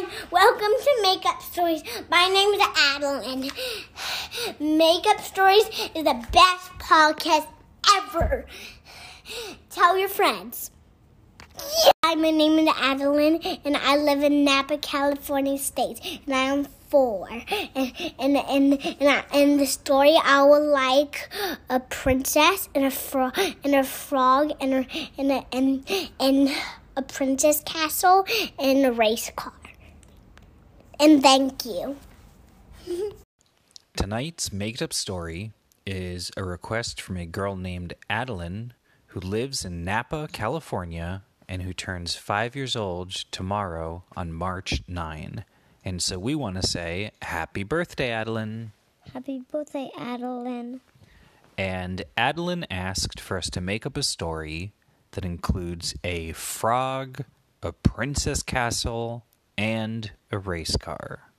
everyone. Welcome to Made Up Stories. My name is Adeline. Made Up Stories is the best podcast ever. Tell your friends. Yeah. Hi, my name is Adeline, and I live in Napa, California State, and I am four. And and and and, I, and the story I would like a princess and a frog and a frog and a, and a, and and a princess castle and a race car. And thank you. Tonight's made up story is a request from a girl named Adeline who lives in Napa, California, and who turns five years old tomorrow on March 9. And so we want to say happy birthday, Adeline. Happy birthday, Adeline. And Adeline asked for us to make up a story that includes a frog, a princess castle, and a race car.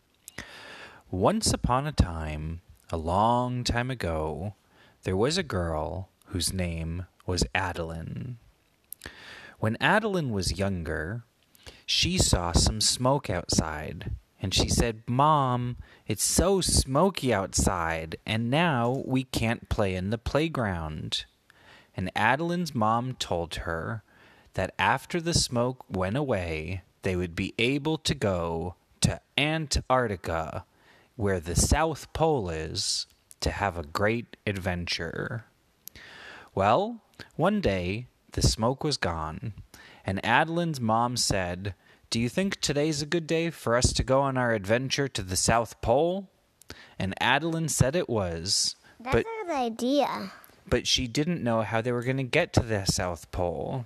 Once upon a time, a long time ago, there was a girl whose name was Adeline. When Adeline was younger, she saw some smoke outside, and she said, Mom, it's so smoky outside, and now we can't play in the playground. And Adeline's mom told her that after the smoke went away, they would be able to go to Antarctica, where the South Pole is, to have a great adventure. Well, one day the smoke was gone, and Adeline's mom said, Do you think today's a good day for us to go on our adventure to the South Pole? And Adeline said it was. That's but, a good idea. But she didn't know how they were going to get to the South Pole.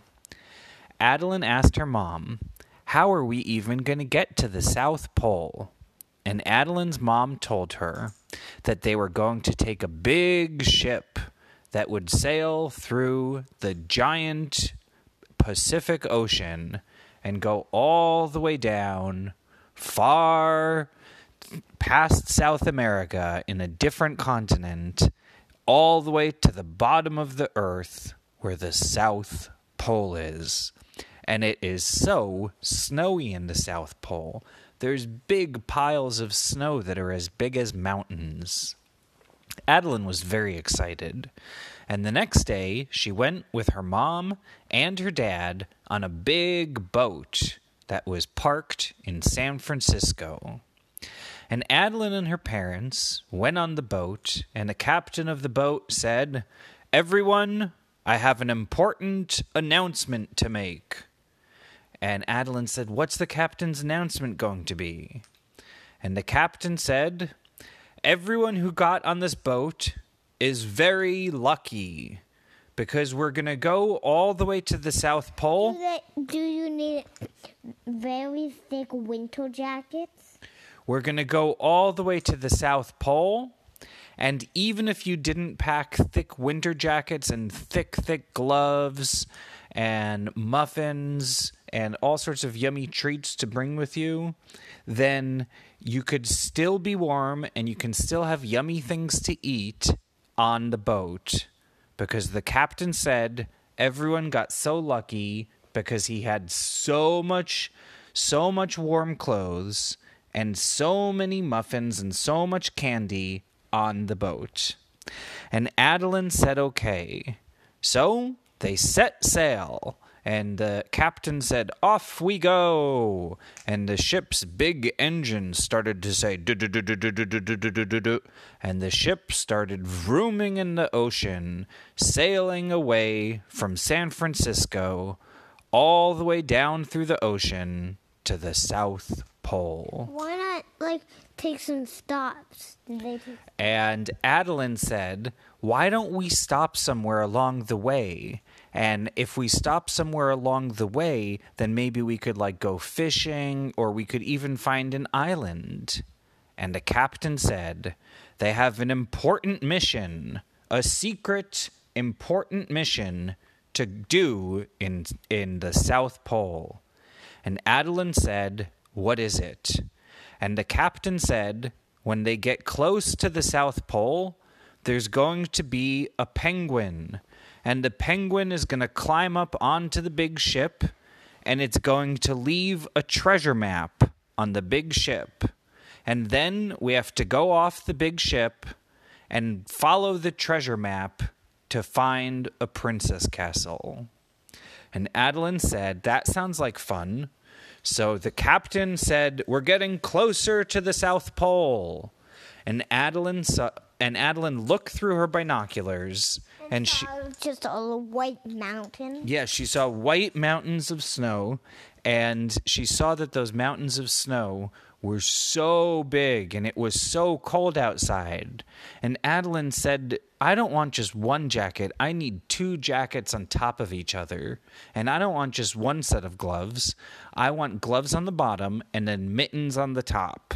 Adeline asked her mom, How are we even going to get to the South Pole? And Adeline's mom told her that they were going to take a big ship that would sail through the giant Pacific Ocean and go all the way down far past South America in a different continent, all the way to the bottom of the earth where the South Pole is. And it is so snowy in the South Pole. There's big piles of snow that are as big as mountains. Adeline was very excited. And the next day, she went with her mom and her dad on a big boat that was parked in San Francisco. And Adeline and her parents went on the boat, and the captain of the boat said, Everyone, I have an important announcement to make. And Adeline said, What's the captain's announcement going to be? And the captain said, everyone who got on this boat is very lucky because we're going to go all the way to the South Pole. Do, they, do you need very thick winter jackets? We're going to go all the way to the South Pole. And even if you didn't pack thick winter jackets and thick, thick gloves and muffins and all sorts of yummy treats to bring with you, then you could still be warm and you can still have yummy things to eat on the boat because the captain said everyone got so lucky because he had so much so much warm clothes and so many muffins and so much candy on the boat. And Adeline said okay. So they set sail and the captain said, Off we go! And the ship's big engine started to say, and the ship started vrooming in the ocean, sailing away from San Francisco all the way down through the ocean to the South Pole. Why not, like, take some stops? And Adeline said, Why don't we stop somewhere along the way? And if we stop somewhere along the way, then maybe we could like go fishing or we could even find an island. And the captain said, They have an important mission, a secret, important mission to do in, in the South Pole. And Adeline said, What is it? And the captain said, When they get close to the South Pole, there's going to be a penguin and the penguin is going to climb up onto the big ship and it's going to leave a treasure map on the big ship. And then we have to go off the big ship and follow the treasure map to find a princess castle. And Adeline said, That sounds like fun. So the captain said, We're getting closer to the South Pole. And Adeline saw, and Adeline looked through her binoculars and she Uh, just a white mountain. yeah, she saw white mountains of snow, and she saw that those mountains of snow were so big and it was so cold outside. And Adeline said, I don't want just one jacket. I need two jackets on top of each other. And I don't want just one set of gloves. I want gloves on the bottom and then mittens on the top.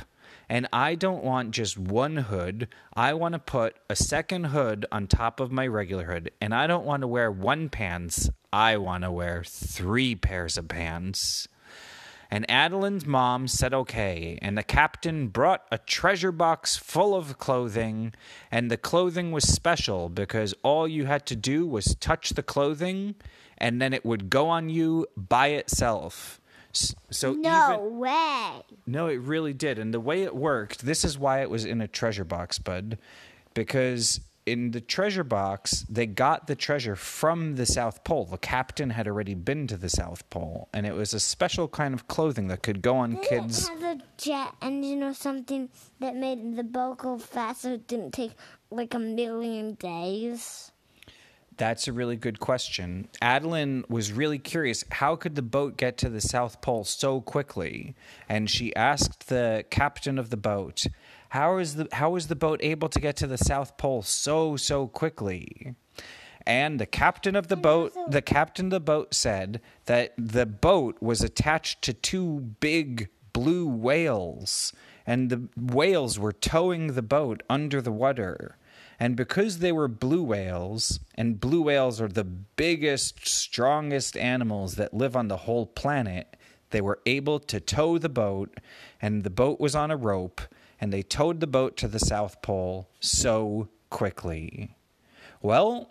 And I don't want just one hood. I want to put a second hood on top of my regular hood. And I don't want to wear one pants. I want to wear three pairs of pants. And Adeline's mom said okay, and the captain brought a treasure box full of clothing, and the clothing was special because all you had to do was touch the clothing, and then it would go on you by itself. So No even way. no, it really did. And the way it worked, this is why it was in a treasure box, bud. Because in the treasure box, they got the treasure from the South Pole. The captain had already been to the South Pole, and it was a special kind of clothing that could go on kids. Didn't it have a jet engine or something that made the boat go faster? It didn't take like a million days. That's a really good question. Adeline was really curious how could the boat get to the South Pole so quickly? And she asked the captain of the boat, "How is the how is the boat able to get to the South Pole so so quickly?" And the captain of the boat, the captain of the boat said that the boat was attached to two big blue whales, and the whales were towing the boat under the water. And because they were blue whales, and blue whales are the biggest, strongest animals that live on the whole planet, they were able to tow the boat, and the boat was on a rope, and they towed the boat to the South Pole so quickly. Well,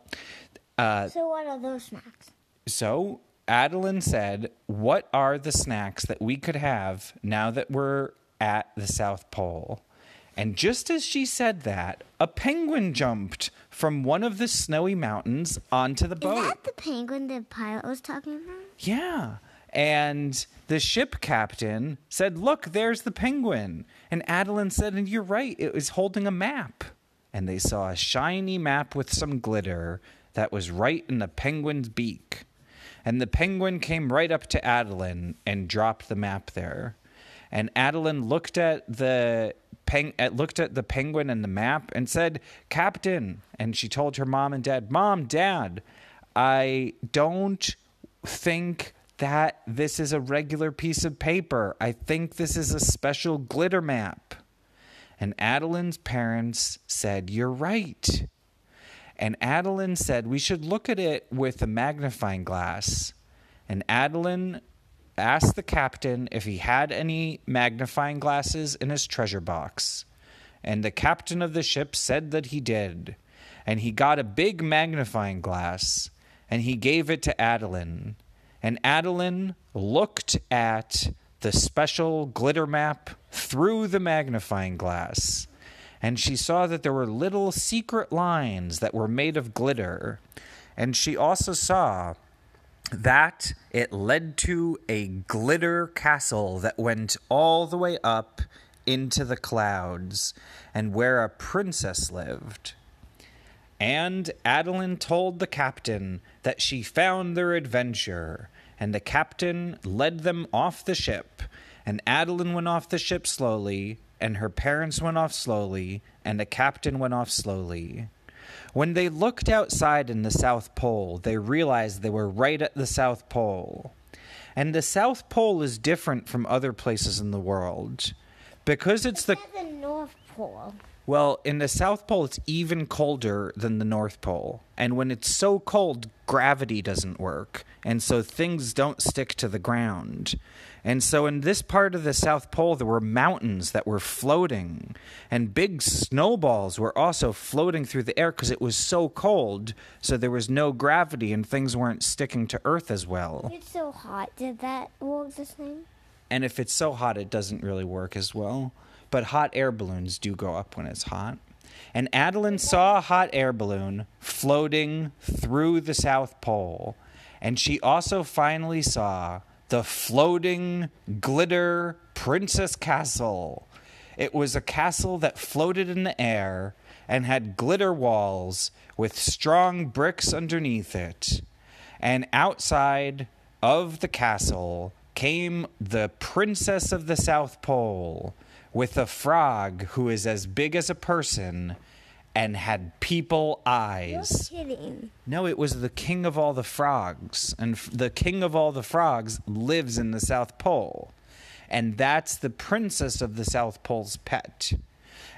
uh, So what are those snacks? so Adeline said, What are the snacks that we could have now that we're at the South Pole? And just as she said that, a penguin jumped from one of the snowy mountains onto the boat. Is that the penguin the pilot was talking about? Yeah. And the ship captain said, Look, there's the penguin. And Adeline said, And you're right, it was holding a map. And they saw a shiny map with some glitter that was right in the penguin's beak. And the penguin came right up to Adeline and dropped the map there. And Adeline looked at the peng- looked at the penguin and the map and said, "Captain." And she told her mom and dad, "Mom, dad, I don't think that this is a regular piece of paper. I think this is a special glitter map." And Adeline's parents said, "You're right." And Adeline said, We should look at it with a magnifying glass. And Adeline asked the captain if he had any magnifying glasses in his treasure box. And the captain of the ship said that he did. And he got a big magnifying glass and he gave it to Adeline. And Adeline looked at the special glitter map through the magnifying glass and she saw that there were little secret lines that were made of glitter. And she also saw that it led to a glitter castle that went all the way up into the clouds and where a princess lived. And Adeline told the captain that she found their adventure, and the captain led them off the ship. And Adeline went off the ship slowly, and her parents went off slowly, and the captain went off slowly. When they looked outside in the South Pole, they realized they were right at the South Pole. And the South Pole is different from other places in the world. Because it's the the North Pole. Well, in the South Pole, it's even colder than the North Pole. And when it's so cold, gravity doesn't work. And so things don't stick to the ground. And so in this part of the South Pole, there were mountains that were floating. And big snowballs were also floating through the air because it was so cold. So there was no gravity and things weren't sticking to Earth as well. It's so hot. Did that work the same? and if it's so hot, it doesn't really work as well. But hot air balloons do go up when it's hot. And Adeline saw a hot air balloon floating through the South Pole. And she also finally saw the floating glitter Princess Castle. It was a castle that floated in the air and had glitter walls with strong bricks underneath it. And outside of the castle came the Princess of the South Pole with a frog who is as big as a person and had people eyes. You're kidding. No, it was the king of all the frogs. And f- the king of all the frogs lives in the South Pole. And that's the princess of the South Pole's pet.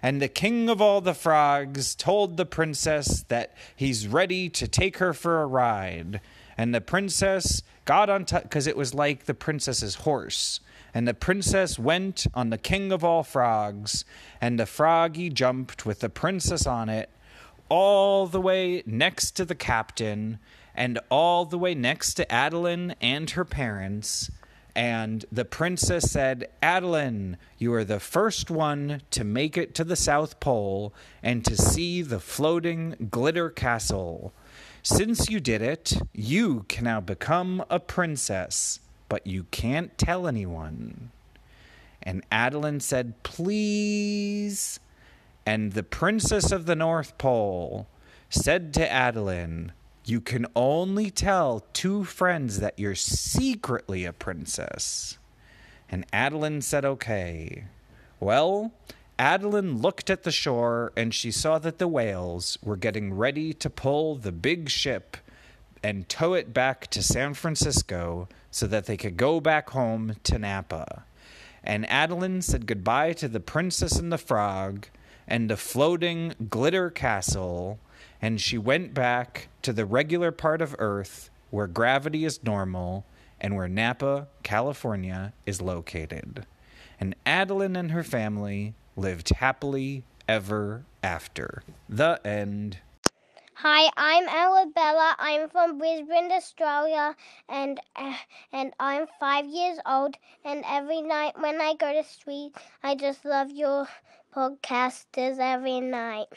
And the king of all the frogs told the princess that he's ready to take her for a ride. And the princess got on top because it was like the princess's horse. And the princess went on the king of all frogs, and the froggy jumped with the princess on it all the way next to the captain and all the way next to Adeline and her parents. And the princess said, Adeline, you are the first one to make it to the South Pole and to see the floating glitter castle. Since you did it, you can now become a princess, but you can't tell anyone. And Adeline said, Please. And the princess of the North Pole said to Adeline, You can only tell two friends that you're secretly a princess. And Adeline said, Okay. Well, Adeline looked at the shore and she saw that the whales were getting ready to pull the big ship and tow it back to San Francisco so that they could go back home to Napa. And Adeline said goodbye to the princess and the frog and the floating glitter castle, and she went back to the regular part of Earth where gravity is normal and where Napa, California is located. And Adeline and her family lived happily ever after. The end. Hi, I'm Arabella. I'm from Brisbane, Australia, and uh, and I'm five years old. And every night when I go to sleep, I just love your podcasters every night.